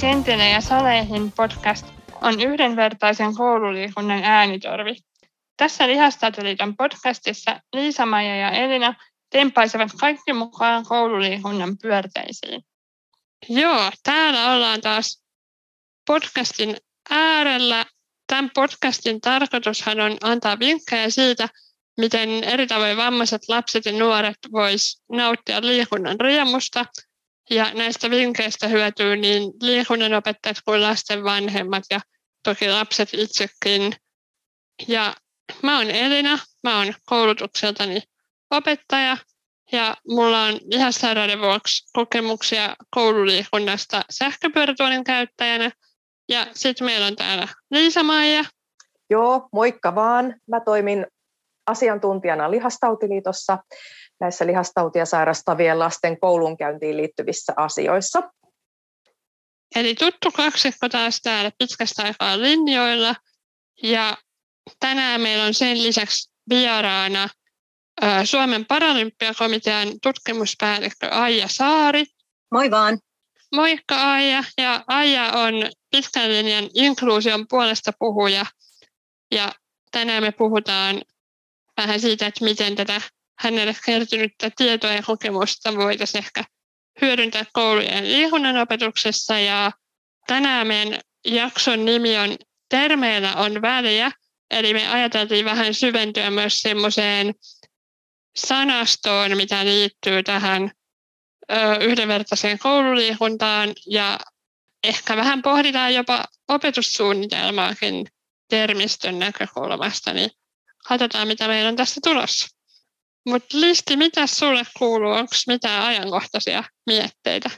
kentille ja saleihin podcast on yhdenvertaisen koululiikunnan äänitorvi. Tässä Lihastatoliiton podcastissa Liisa-Maija ja Elina tempaisevat kaikki mukaan koululiikunnan pyörteisiin. Joo, täällä ollaan taas podcastin äärellä. Tämän podcastin tarkoitushan on antaa vinkkejä siitä, miten eri tavoin vammaiset lapset ja nuoret vois nauttia liikunnan riemusta. Ja näistä vinkkeistä hyötyy niin liikunnanopettajat kuin lasten vanhemmat ja toki lapset itsekin. Ja mä oon Elina, mä oon koulutukseltani opettaja ja mulla on lihassairauden vuoksi kokemuksia koululiikunnasta sähköpyörätuolin käyttäjänä. Ja sitten meillä on täällä Liisa-Maija. Joo, moikka vaan. Mä toimin asiantuntijana Lihastautiliitossa näissä lihastautia sairastavien lasten koulunkäyntiin liittyvissä asioissa. Eli tuttu kaksikko taas täällä pitkästä aikaa linjoilla. Ja tänään meillä on sen lisäksi vieraana Suomen paralympiakomitean tutkimuspäällikkö Aija Saari. Moi vaan. Moikka Aija. Ja Aija on pitkän linjan inkluusion puolesta puhuja. Ja tänään me puhutaan vähän siitä, että miten tätä hänelle kertynyttä tietoa ja kokemusta voitaisiin ehkä hyödyntää koulujen liikunnan opetuksessa. Ja tänään meidän jakson nimi on Termeillä on väliä, eli me ajateltiin vähän syventyä myös semmoiseen sanastoon, mitä liittyy tähän yhdenvertaiseen koululiikuntaan ja ehkä vähän pohditaan jopa opetussuunnitelmaakin termistön näkökulmasta, niin katsotaan mitä meillä on tässä tulossa. Mutta Listi, mitä sulle kuuluu? Onko mitään ajankohtaisia mietteitä?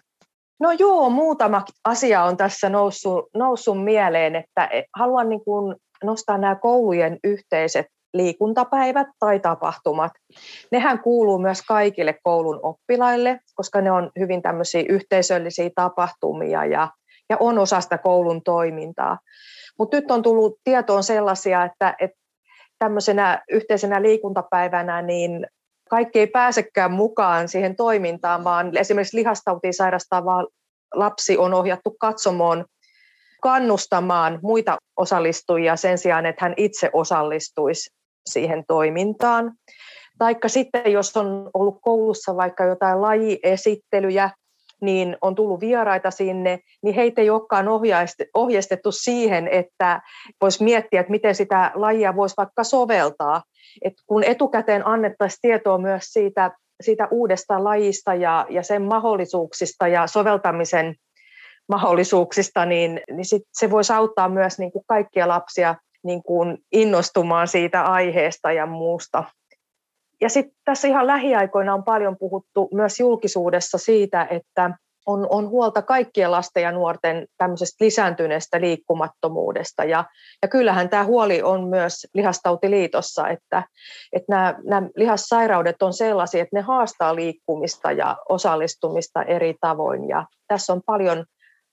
No joo, muutama asia on tässä noussut, noussut mieleen, että haluan niin kuin nostaa nämä koulujen yhteiset liikuntapäivät tai tapahtumat. Nehän kuuluu myös kaikille koulun oppilaille, koska ne on hyvin tämmöisiä yhteisöllisiä tapahtumia ja, ja on osa sitä koulun toimintaa. Mutta nyt on tullut tietoon sellaisia, että, että tämmöisenä yhteisenä liikuntapäivänä niin kaikki ei pääsekään mukaan siihen toimintaan, vaan esimerkiksi lihastautiin sairastava lapsi on ohjattu katsomoon kannustamaan muita osallistujia sen sijaan, että hän itse osallistuisi siihen toimintaan. Taikka sitten, jos on ollut koulussa vaikka jotain lajiesittelyjä, niin on tullut vieraita sinne, niin heitä ei olekaan ohjeistettu siihen, että voisi miettiä, että miten sitä lajia voisi vaikka soveltaa. Et kun etukäteen annettaisiin tietoa myös siitä, siitä uudesta lajista ja, ja sen mahdollisuuksista ja soveltamisen mahdollisuuksista, niin, niin sit se voisi auttaa myös niin kuin kaikkia lapsia niin kuin innostumaan siitä aiheesta ja muusta. Ja sitten tässä ihan lähiaikoina on paljon puhuttu myös julkisuudessa siitä, että on, on huolta kaikkien lasten ja nuorten tämmöisestä lisääntyneestä liikkumattomuudesta. Ja, ja kyllähän tämä huoli on myös lihastautiliitossa, että, että nämä, nämä lihassairaudet on sellaisia, että ne haastaa liikkumista ja osallistumista eri tavoin. Ja tässä on paljon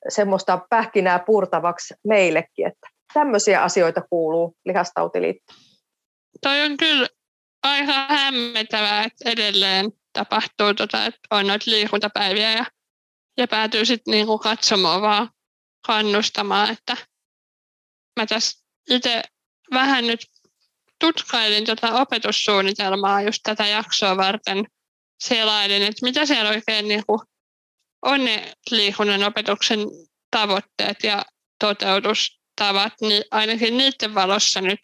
semmoista pähkinää purtavaksi meillekin, että tämmöisiä asioita kuuluu lihastautiliittoon. Toi on kyllä aika hämmentävää, että edelleen tapahtuu, tota, että on noita liikuntapäiviä ja, ja päätyy sitten niinku katsomaan vaan kannustamaan, että mä tässä itse vähän nyt tutkailin tota opetussuunnitelmaa just tätä jaksoa varten. Selailin, että mitä siellä oikein niinku on ne liikunnan opetuksen tavoitteet ja toteutustavat, niin ainakin niiden valossa nyt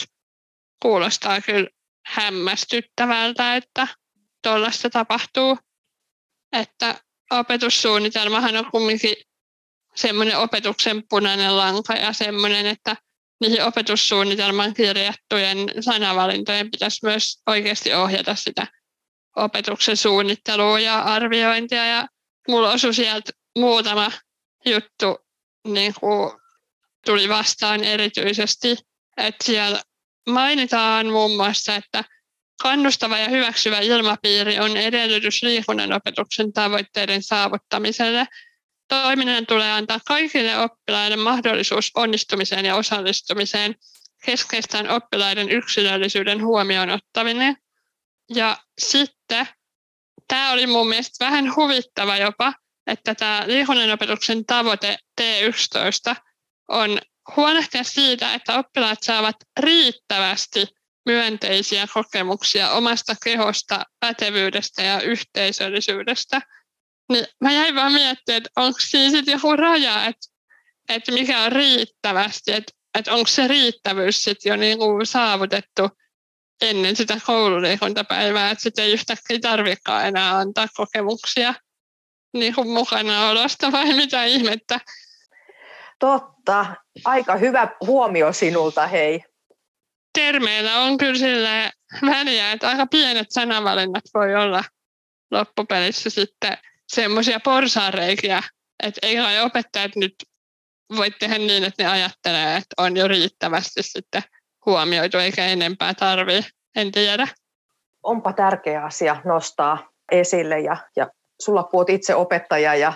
kuulostaa kyllä hämmästyttävältä, että tuollaista tapahtuu. Että opetussuunnitelmahan on kumminkin semmoinen opetuksen punainen lanka ja semmoinen, että niihin opetussuunnitelman kirjattujen sanavalintojen pitäisi myös oikeasti ohjata sitä opetuksen suunnittelua ja arviointia. Ja mulla osui sieltä muutama juttu niin kuin tuli vastaan erityisesti, että siellä mainitaan muun muassa, että kannustava ja hyväksyvä ilmapiiri on edellytys liikunnan opetuksen tavoitteiden saavuttamiselle. Toiminnan tulee antaa kaikille oppilaille mahdollisuus onnistumiseen ja osallistumiseen. Keskeistä on oppilaiden yksilöllisyyden huomioon ottaminen. Ja sitten, tämä oli mun mielestä vähän huvittava jopa, että tämä liikunnanopetuksen tavoite T11 on huolehtia siitä, että oppilaat saavat riittävästi myönteisiä kokemuksia omasta kehosta, pätevyydestä ja yhteisöllisyydestä. Niin mä jäin vaan miettimään, että onko siinä sitten joku raja, että, että mikä on riittävästi, että, että onko se riittävyys sitten jo niin kuin saavutettu ennen sitä koululiikuntapäivää, että sitten ei yhtäkkiä tarvitsekaan enää antaa kokemuksia niin kuin mukana olosta vai mitä ihmettä. Totta. Aika hyvä huomio sinulta, hei. Termeillä on kyllä sille väliä, että aika pienet sanavalinnat voi olla loppupelissä sitten semmoisia porsareikiä, että ei kai opettajat nyt voi tehdä niin, että ne ajattelee, että on jo riittävästi sitten huomioitu eikä enempää tarvii, en tiedä. Onpa tärkeä asia nostaa esille ja, ja sulla olet itse opettaja ja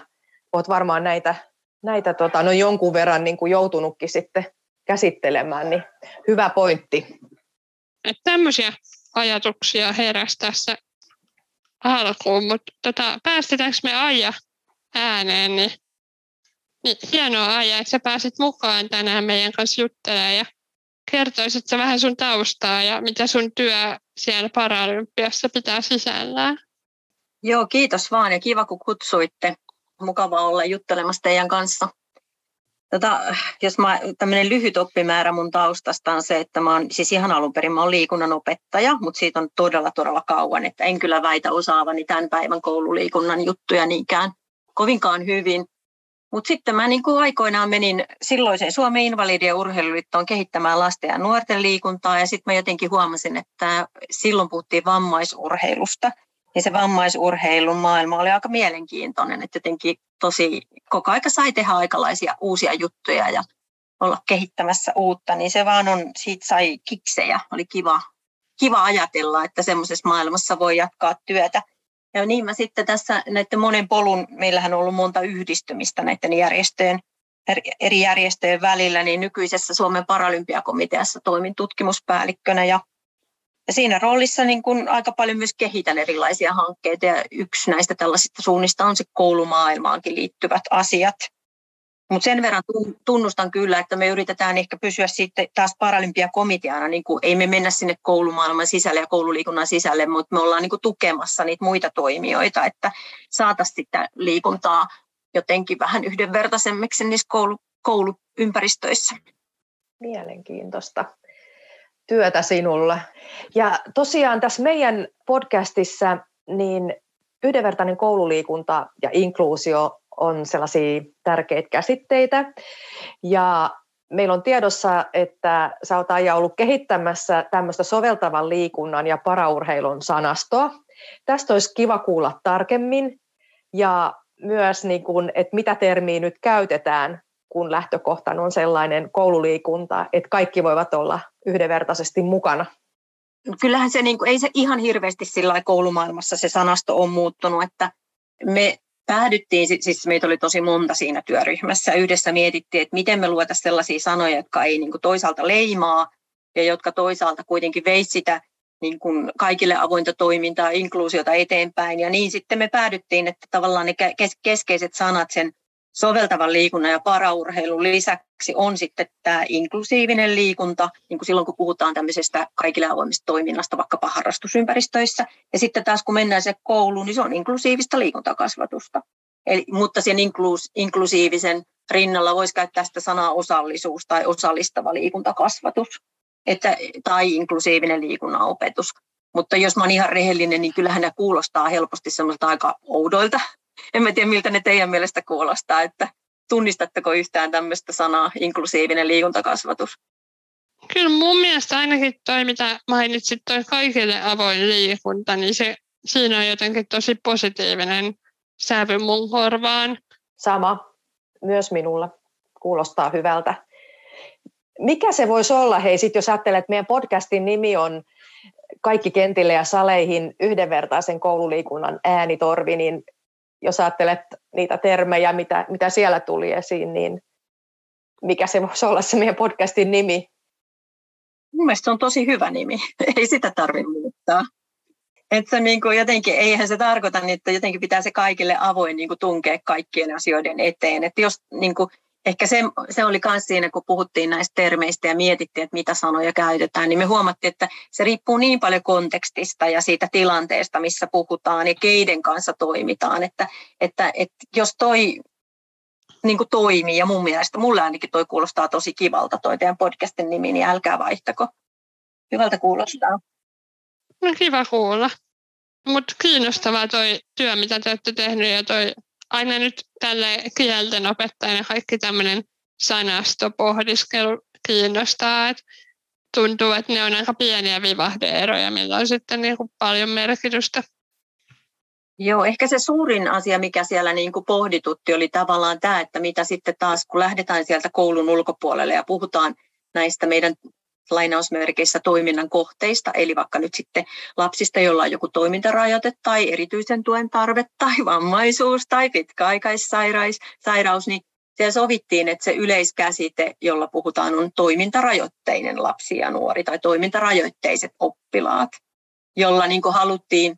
olet varmaan näitä, näitä tota, no jonkun verran niin kuin joutunutkin sitten käsittelemään, niin hyvä pointti. Että tämmöisiä ajatuksia heräsi tässä alkuun, mutta tota, päästetäänkö me Aija ääneen, niin, niin hienoa Aija, että sä pääsit mukaan tänään meidän kanssa juttelemaan ja kertoisit sä vähän sun taustaa ja mitä sun työ siellä Paralympiassa pitää sisällään? Joo, kiitos vaan ja kiva kun kutsuitte. Mukava olla juttelemassa teidän kanssa. Tota, jos mä, tämmöinen lyhyt oppimäärä mun taustasta on se, että mä oon, siis ihan alun perin mä oon liikunnan opettaja, mutta siitä on todella todella kauan, että en kyllä väitä osaavani tämän päivän koululiikunnan juttuja niinkään kovinkaan hyvin. Mutta sitten mä niin kuin aikoinaan menin silloiseen Suomen invalidien urheiluliittoon kehittämään lasten ja nuorten liikuntaa ja sitten mä jotenkin huomasin, että silloin puhuttiin vammaisurheilusta – niin se vammaisurheilun maailma oli aika mielenkiintoinen, että jotenkin tosi koko aika sai tehdä aikalaisia uusia juttuja ja olla kehittämässä uutta, niin se vaan on, siitä sai kiksejä, oli kiva, kiva ajatella, että semmoisessa maailmassa voi jatkaa työtä. Ja niin mä sitten tässä näiden monen polun, meillähän on ollut monta yhdistymistä näiden järjestöjen, eri järjestöjen välillä, niin nykyisessä Suomen paralympiakomiteassa toimin tutkimuspäällikkönä ja ja siinä roolissa niin kun aika paljon myös kehitän erilaisia hankkeita ja yksi näistä tällaisista suunnista on se koulumaailmaankin liittyvät asiat. Mutta sen verran tunnustan kyllä, että me yritetään ehkä pysyä sitten taas paralympiakomiteana, niin kuin ei me mennä sinne koulumaailman sisälle ja koululiikunnan sisälle, mutta me ollaan niin tukemassa niitä muita toimijoita, että saataisiin sitä liikuntaa jotenkin vähän yhdenvertaisemmiksi niissä koulu, kouluympäristöissä. Mielenkiintoista työtä sinulle. Ja tosiaan tässä meidän podcastissa niin yhdenvertainen koululiikunta ja inkluusio on sellaisia tärkeitä käsitteitä. Ja meillä on tiedossa, että sä oot Aija ollut kehittämässä tämmöistä soveltavan liikunnan ja paraurheilun sanastoa. Tästä olisi kiva kuulla tarkemmin ja myös, niin kuin, että mitä termiä nyt käytetään kun lähtökohtana on sellainen koululiikunta, että kaikki voivat olla yhdenvertaisesti mukana. Kyllähän se, niin kuin, ei se ihan hirveästi sillä koulumaailmassa se sanasto on muuttunut, että me päädyttiin, siis meitä oli tosi monta siinä työryhmässä, yhdessä mietittiin, että miten me luotaisiin sellaisia sanoja, jotka ei niin kuin toisaalta leimaa ja jotka toisaalta kuitenkin veisi sitä niin kuin kaikille avointa toimintaa, inkluusiota eteenpäin. Ja niin sitten me päädyttiin, että tavallaan ne keskeiset sanat sen soveltavan liikunnan ja paraurheilun lisäksi on sitten tämä inklusiivinen liikunta, niin kuin silloin kun puhutaan tämmöisestä kaikille avoimista toiminnasta vaikkapa harrastusympäristöissä. Ja sitten taas kun mennään se kouluun, niin se on inklusiivista liikuntakasvatusta. Eli, mutta sen inkluus, inklusiivisen rinnalla voisi käyttää sitä sanaa osallisuus tai osallistava liikuntakasvatus että, tai inklusiivinen liikunnan opetus. Mutta jos mä oon ihan rehellinen, niin kyllähän ne kuulostaa helposti semmoista aika oudoilta en mä tiedä, miltä ne teidän mielestä kuulostaa, että tunnistatteko yhtään tämmöistä sanaa, inklusiivinen liikuntakasvatus? Kyllä mun mielestä ainakin toi, mitä mainitsit, toi kaikille avoin liikunta, niin se, siinä on jotenkin tosi positiivinen sävy mun korvaan. Sama, myös minulla. Kuulostaa hyvältä. Mikä se voisi olla, hei, sit jos ajattelet, että meidän podcastin nimi on Kaikki kentille ja saleihin yhdenvertaisen koululiikunnan äänitorvi, niin jos ajattelet niitä termejä, mitä, mitä siellä tuli esiin, niin mikä se voisi olla se meidän podcastin nimi? Mun mielestä se on tosi hyvä nimi. Ei sitä tarvitse muuttaa. että niin kuin jotenkin, eihän se tarkoita, että jotenkin pitää se kaikille avoin niin kuin tunkea kaikkien asioiden eteen. Että jos niin kuin, ehkä se, se oli myös siinä, kun puhuttiin näistä termeistä ja mietittiin, että mitä sanoja käytetään, niin me huomattiin, että se riippuu niin paljon kontekstista ja siitä tilanteesta, missä puhutaan ja keiden kanssa toimitaan, että, että, että jos toi niin kuin toimii, ja mun mielestä mulle ainakin toi kuulostaa tosi kivalta, toi teidän podcastin nimi, niin älkää vaihtako. Hyvältä kuulostaa. No kiva kuulla. Mutta kiinnostavaa toi työ, mitä te olette tehnyt ja toi aina nyt tälle kielten opettajana kaikki tämmöinen sanastopohdiskelu kiinnostaa. Et tuntuu, että ne on aika pieniä vivahdeeroja, millä on sitten niin kuin paljon merkitystä. Joo, ehkä se suurin asia, mikä siellä niin kuin pohditutti, oli tavallaan tämä, että mitä sitten taas, kun lähdetään sieltä koulun ulkopuolelle ja puhutaan näistä meidän lainausmerkeissä toiminnan kohteista, eli vaikka nyt sitten lapsista, joilla on joku toimintarajoite tai erityisen tuen tarve tai vammaisuus tai pitkäaikaissairaus, niin siellä sovittiin, että se yleiskäsite, jolla puhutaan, on toimintarajoitteinen lapsi ja nuori tai toimintarajoitteiset oppilaat, jolla niin haluttiin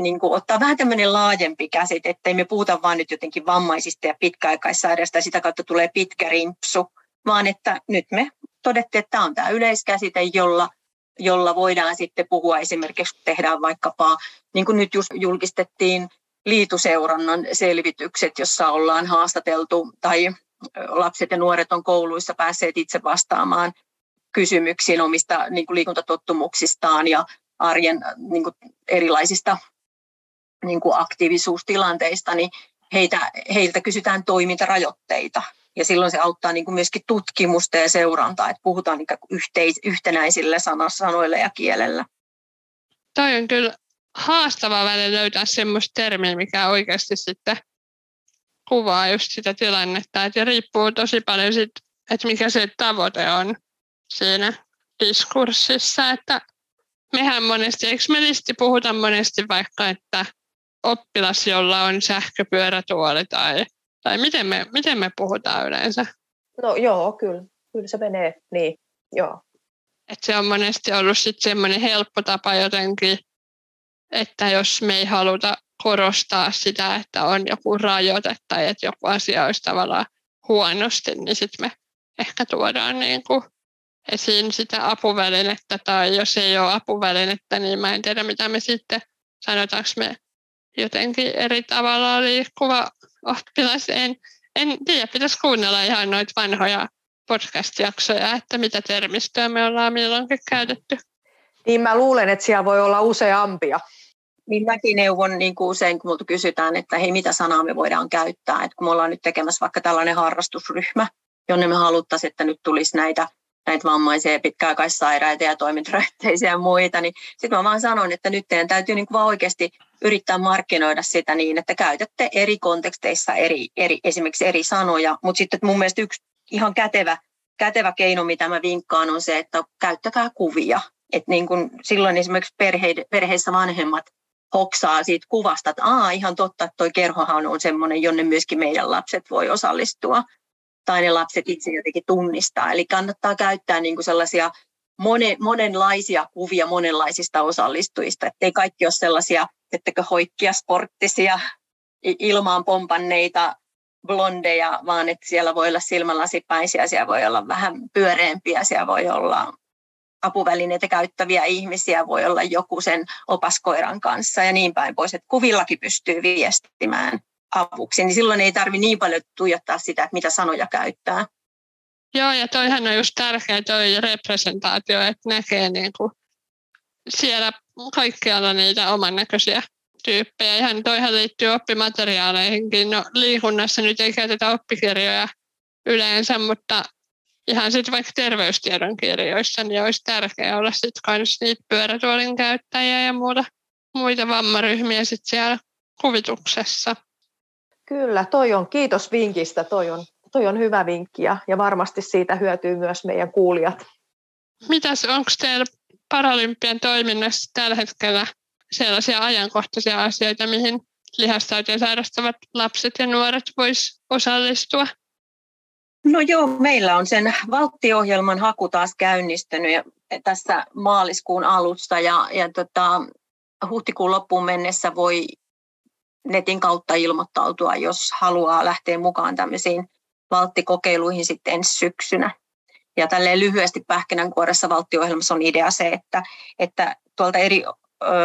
niin kuin ottaa vähän tämmöinen laajempi käsite, ettei me puhuta vain nyt jotenkin vammaisista ja pitkäaikaissairaista ja sitä kautta tulee pitkä rimpsu, vaan että nyt me todettiin, että tämä on tämä yleiskäsite, jolla, jolla voidaan sitten puhua esimerkiksi, kun tehdään vaikkapa, niin kuin nyt just julkistettiin liituseurannan selvitykset, jossa ollaan haastateltu tai lapset ja nuoret on kouluissa päässeet itse vastaamaan kysymyksiin omista niin kuin liikuntatottumuksistaan ja arjen niin kuin erilaisista niin kuin aktiivisuustilanteista, niin heitä, heiltä kysytään toimintarajoitteita. Ja silloin se auttaa niin kuin myöskin tutkimusta ja seurantaa, että puhutaan niin yhteis, yhtenäisillä sanoilla ja kielellä. Toi on kyllä haastava välillä löytää semmoista termiä, mikä oikeasti sitten kuvaa just sitä tilannetta. Et ja riippuu tosi paljon siitä, että mikä se tavoite on siinä diskurssissa. Että mehän monesti, eikö me listi puhuta monesti vaikka, että oppilas, jolla on sähköpyörätuoli tai, tai miten, me, miten me puhutaan yleensä? No joo, kyllä. Kyllä se menee niin, joo. Et se on monesti ollut sitten semmoinen helppo tapa jotenkin, että jos me ei haluta korostaa sitä, että on joku rajoite tai että joku asia olisi tavallaan huonosti, niin sitten me ehkä tuodaan niin kuin esiin sitä apuvälinettä tai jos ei ole apuvälinettä, niin mä en tiedä mitä me sitten sanotaanko me jotenkin eri tavalla liikkuva oppilas. En, en tiedä, pitäisi kuunnella ihan noita vanhoja podcast-jaksoja, että mitä termistöä me ollaan milloinkin käytetty. Niin mä luulen, että siellä voi olla useampia. Niin mäkin neuvon niin kuin usein, kun minulta kysytään, että hei, mitä sanaa me voidaan käyttää. Että kun me ollaan nyt tekemässä vaikka tällainen harrastusryhmä, jonne me haluttaisiin, että nyt tulisi näitä näitä vammaisia ja pitkäaikaissairaita ja toimintarajoitteisia ja muita, niin sitten mä vaan sanon, että nyt teidän täytyy niin vaan oikeasti yrittää markkinoida sitä niin, että käytätte eri konteksteissa eri, eri, esimerkiksi eri sanoja, mutta sitten mun mielestä yksi ihan kätevä, kätevä keino, mitä mä vinkkaan, on se, että käyttäkää kuvia. Et niin kun silloin esimerkiksi perheide, perheissä vanhemmat hoksaa siitä kuvasta, että Aa, ihan totta, että toi kerhohan on semmoinen, jonne myöskin meidän lapset voi osallistua tai ne lapset itse jotenkin tunnistaa. Eli kannattaa käyttää niin kuin sellaisia monen, monenlaisia kuvia monenlaisista osallistujista, ettei kaikki ole sellaisia, ettekö hoikkia sporttisia, ilmaan pompanneita blondeja, vaan että siellä voi olla silmälasipäisiä, siellä voi olla vähän pyöreämpiä, siellä voi olla apuvälineitä käyttäviä ihmisiä, voi olla joku sen opaskoiran kanssa ja niin päin pois, että kuvillakin pystyy viestimään avuksi, niin silloin ei tarvi niin paljon tuijottaa sitä, että mitä sanoja käyttää. Joo, ja toihan on just tärkeä toi representaatio, että näkee niin kuin siellä kaikkialla niitä oman näköisiä tyyppejä. Ihan toihan liittyy oppimateriaaleihinkin. No, liikunnassa nyt ei käytetä oppikirjoja yleensä, mutta ihan sitten vaikka terveystiedon kirjoissa, niin olisi tärkeää olla sitten myös niitä pyörätuolin käyttäjiä ja muuta, muita vammaryhmiä sitten siellä kuvituksessa. Kyllä, toi on, kiitos vinkistä, toi on, toi on hyvä vinkki ja, ja varmasti siitä hyötyy myös meidän kuulijat. Mitäs, onko teillä Paralympian toiminnassa tällä hetkellä sellaisia ajankohtaisia asioita, mihin lihastautia sairastavat lapset ja nuoret vois osallistua? No joo, meillä on sen valttiohjelman haku taas käynnistynyt tässä maaliskuun alusta ja, ja tota, huhtikuun loppuun mennessä voi netin kautta ilmoittautua, jos haluaa lähteä mukaan tämmöisiin valttikokeiluihin sitten ensi syksynä. Ja tälleen lyhyesti pähkinänkuoressa valttiohjelmassa on idea se, että, että tuolta eri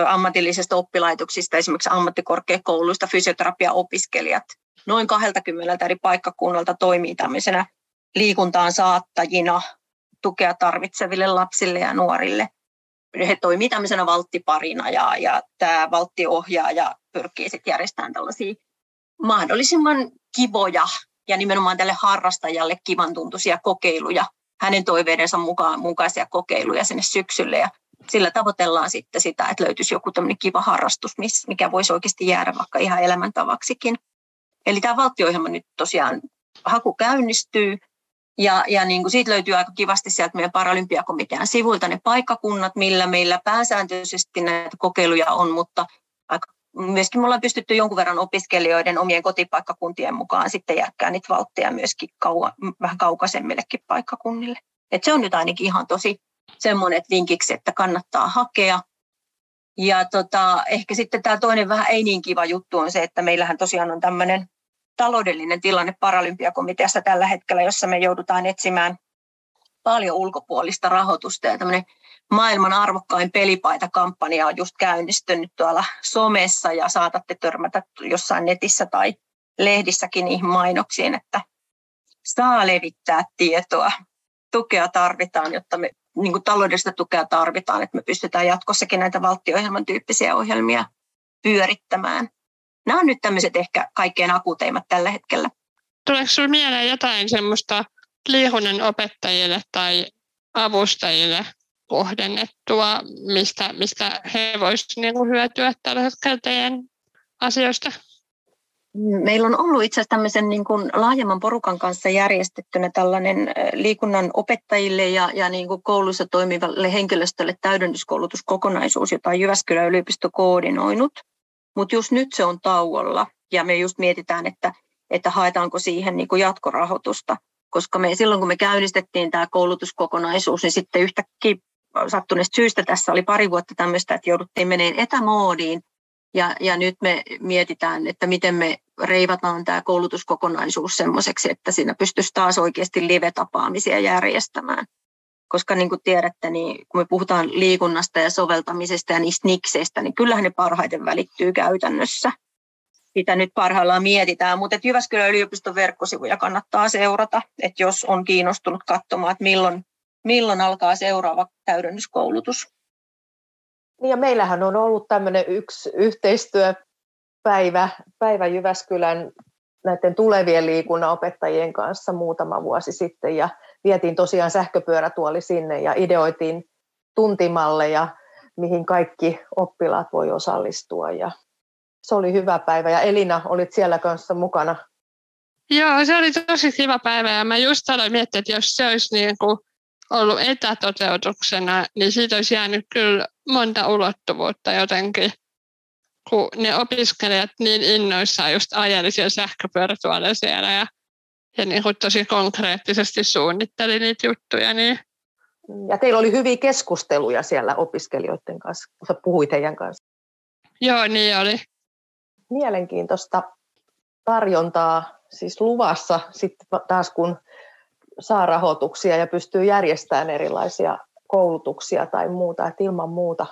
ammatillisista oppilaitoksista, esimerkiksi ammattikorkeakouluista fysioterapiaopiskelijat, noin 20 eri paikkakunnalta toimii tämmöisenä liikuntaan saattajina tukea tarvitseville lapsille ja nuorille. He toimii tämmöisenä valttiparina ja, ja tämä valttiohjaaja pyrkii sitten järjestämään tällaisia mahdollisimman kivoja ja nimenomaan tälle harrastajalle kivan tuntuisia kokeiluja, hänen toiveidensa mukaan mukaisia kokeiluja sinne syksylle. Ja sillä tavoitellaan sitten sitä, että löytyisi joku tämmöinen kiva harrastus, mikä voisi oikeasti jäädä vaikka ihan elämäntavaksikin. Eli tämä valtio nyt tosiaan haku käynnistyy ja, ja niin kuin siitä löytyy aika kivasti sieltä meidän Paralympiakomitean sivuilta ne paikkakunnat, millä meillä pääsääntöisesti näitä kokeiluja on, mutta myöskin me ollaan pystytty jonkun verran opiskelijoiden omien kotipaikkakuntien mukaan sitten jäkkää niitä valtteja myöskin kauan, vähän kaukaisemmillekin paikkakunnille. Et se on nyt ainakin ihan tosi semmoinen vinkiksi, että kannattaa hakea. Ja tota, ehkä sitten tämä toinen vähän ei niin kiva juttu on se, että meillähän tosiaan on tämmöinen taloudellinen tilanne Paralympiakomiteassa tällä hetkellä, jossa me joudutaan etsimään paljon ulkopuolista rahoitusta ja tämmöinen maailman arvokkain pelipaita-kampanja on just käynnistynyt tuolla somessa ja saatatte törmätä jossain netissä tai lehdissäkin niihin mainoksiin, että saa levittää tietoa. Tukea tarvitaan, jotta me niin kuin taloudellista tukea tarvitaan, että me pystytään jatkossakin näitä valtio tyyppisiä ohjelmia pyörittämään. Nämä on nyt tämmöiset ehkä kaikkein akuuteimmat tällä hetkellä. Tuleeko sinulle mieleen jotain semmoista liikunnan opettajille tai avustajille kohdennettua, mistä, mistä he voisivat niin hyötyä tällä hetkellä teidän asioista? Meillä on ollut itse asiassa tämmöisen niin kuin laajemman porukan kanssa järjestettynä tällainen liikunnan opettajille ja, ja niin kuin koulussa toimivalle henkilöstölle täydennyskoulutuskokonaisuus, jota Jyväskylän yliopisto koordinoinut. Mutta just nyt se on tauolla ja me just mietitään, että, että haetaanko siihen niin kuin jatkorahoitusta. Koska me silloin, kun me käynnistettiin tämä koulutuskokonaisuus, niin sitten yhtäkkiä sattuneesta syystä tässä oli pari vuotta tämmöistä, että jouduttiin meneen etämoodiin. Ja, ja nyt me mietitään, että miten me reivataan tämä koulutuskokonaisuus semmoiseksi, että siinä pystyisi taas oikeasti live-tapaamisia järjestämään. Koska niin kuin tiedätte, niin kun me puhutaan liikunnasta ja soveltamisesta ja niistä nikseistä, niin kyllähän ne parhaiten välittyy käytännössä. Sitä nyt parhaillaan mietitään, mutta Jyväskylän yliopiston verkkosivuja kannattaa seurata, että jos on kiinnostunut katsomaan, että milloin milloin alkaa seuraava täydennyskoulutus? Niin ja meillähän on ollut tämmöinen yksi yhteistyöpäivä päivä Jyväskylän näiden tulevien liikunnanopettajien kanssa muutama vuosi sitten ja vietiin tosiaan sähköpyörätuoli sinne ja ideoitiin tuntimalleja, mihin kaikki oppilaat voi osallistua ja se oli hyvä päivä ja Elina olit siellä kanssa mukana. Joo, se oli tosi kiva päivä ja mä just aloin miettiä, että jos se olisi niin kuin ollut etätoteutuksena, niin siitä olisi jäänyt kyllä monta ulottuvuutta jotenkin, kun ne opiskelijat niin innoissaan just ajeli siellä sähköpyörätuolla siellä ja, ja niin kuin tosi konkreettisesti suunnitteli niitä juttuja. Niin. Ja teillä oli hyviä keskusteluja siellä opiskelijoiden kanssa, kun sä puhuit heidän kanssa. Joo, niin oli. Mielenkiintoista tarjontaa siis luvassa sitten taas kun saa rahoituksia ja pystyy järjestämään erilaisia koulutuksia tai muuta, että ilman muuta.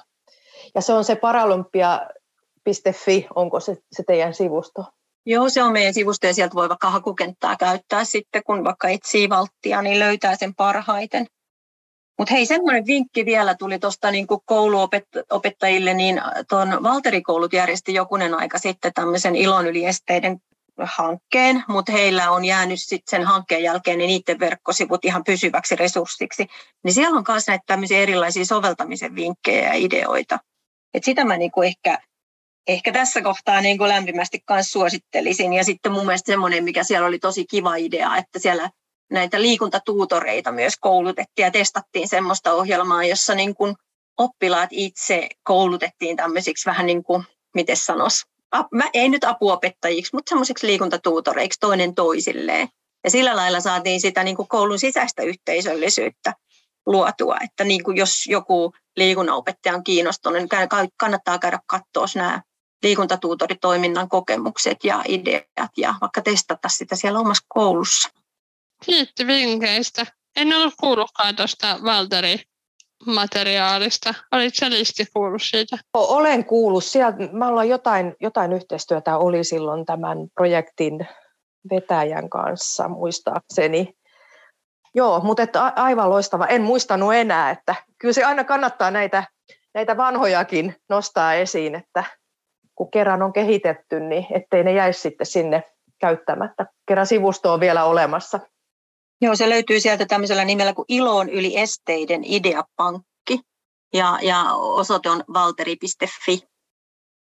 Ja se on se paralympia.fi, onko se, se teidän sivusto? Joo, se on meidän sivusto ja sieltä voi vaikka hakukenttää käyttää sitten, kun vaikka etsii valttia, niin löytää sen parhaiten. Mutta hei, semmoinen vinkki vielä tuli tuosta niin kouluopettajille, niin tuon Valterikoulut järjesti jokunen aika sitten tämmöisen ilon yli esteiden hankkeen, mutta heillä on jäänyt sitten sen hankkeen jälkeen niin niiden verkkosivut ihan pysyväksi resurssiksi. Niin siellä on myös näitä erilaisia soveltamisen vinkkejä ja ideoita. Et sitä mä niinku ehkä, ehkä tässä kohtaa niinku lämpimästi myös suosittelisin. Ja sitten mun mielestä semmoinen, mikä siellä oli tosi kiva idea, että siellä näitä liikuntatuutoreita myös koulutettiin ja testattiin semmoista ohjelmaa, jossa niin oppilaat itse koulutettiin tämmöisiksi vähän niin kuin, miten sanoisi, mä ei nyt apuopettajiksi, mutta semmoiseksi liikuntatuutoreiksi toinen toisilleen. Ja sillä lailla saatiin sitä niin kuin koulun sisäistä yhteisöllisyyttä. luotua. Että niin kuin jos joku liikunnanopettaja on kiinnostunut, niin kannattaa käydä katsoa nämä liikuntatuutoritoiminnan kokemukset ja ideat ja vaikka testata sitä siellä omassa koulussa. Kiitti vinkkeistä. En ollut kuullutkaan tuosta Valteri materiaalista. Olitko Listi kuullut siitä? Olen kuullut. Sieltä, mä ollaan jotain, jotain yhteistyötä oli silloin tämän projektin vetäjän kanssa, muistaakseni. Joo, mutta että aivan loistava. En muistanut enää, että kyllä se aina kannattaa näitä, näitä vanhojakin nostaa esiin, että kun kerran on kehitetty, niin ettei ne jäisi sitten sinne käyttämättä. Kerran sivusto on vielä olemassa. Joo, se löytyy sieltä tämmöisellä nimellä kuin Iloon yli esteiden ideapankki ja, ja osoite on valteri.fi.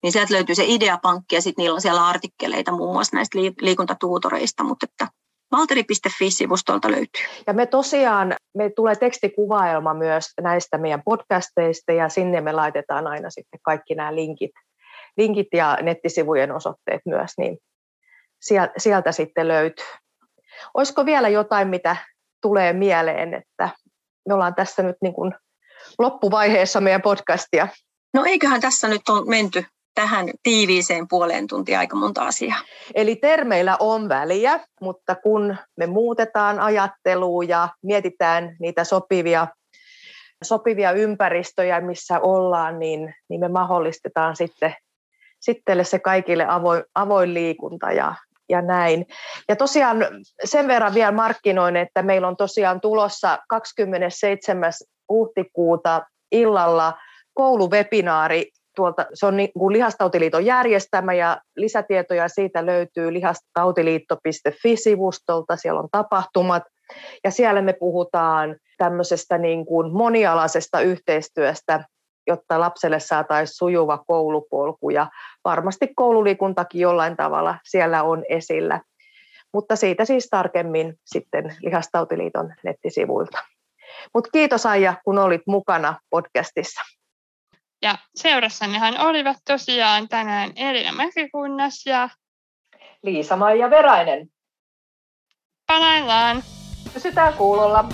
Niin sieltä löytyy se ideapankki ja sitten niillä on siellä artikkeleita muun muassa näistä liikuntatuutoreista, mutta että valteri.fi-sivustolta löytyy. Ja me tosiaan, me tulee tekstikuvaelma myös näistä meidän podcasteista ja sinne me laitetaan aina sitten kaikki nämä linkit, linkit ja nettisivujen osoitteet myös, niin sieltä sitten löytyy. Olisiko vielä jotain, mitä tulee mieleen, että me ollaan tässä nyt niin kuin loppuvaiheessa meidän podcastia? No eiköhän tässä nyt on menty tähän tiiviiseen puoleen tuntia aika monta asiaa. Eli termeillä on väliä, mutta kun me muutetaan ajattelua ja mietitään niitä sopivia, sopivia ympäristöjä, missä ollaan, niin, niin me mahdollistetaan sitten, sitten se kaikille avoin, avoin liikunta ja, ja näin. Ja tosiaan sen verran vielä markkinoin, että meillä on tosiaan tulossa 27. huhtikuuta illalla kouluvebinaari tuolta, se on niin kuin Lihastautiliiton järjestämä ja lisätietoja siitä löytyy lihastautiliitto.fi-sivustolta, siellä on tapahtumat ja siellä me puhutaan tämmöisestä niin kuin monialaisesta yhteistyöstä jotta lapselle saataisiin sujuva koulupolku ja varmasti koululiikuntakin jollain tavalla siellä on esillä. Mutta siitä siis tarkemmin sitten Lihastautiliiton nettisivuilta. Mutta kiitos Aija, kun olit mukana podcastissa. Ja seurassanihan olivat tosiaan tänään Elina Mäkikunnas ja Liisa-Maija Verainen. Palaillaan. Pysytään kuulolla.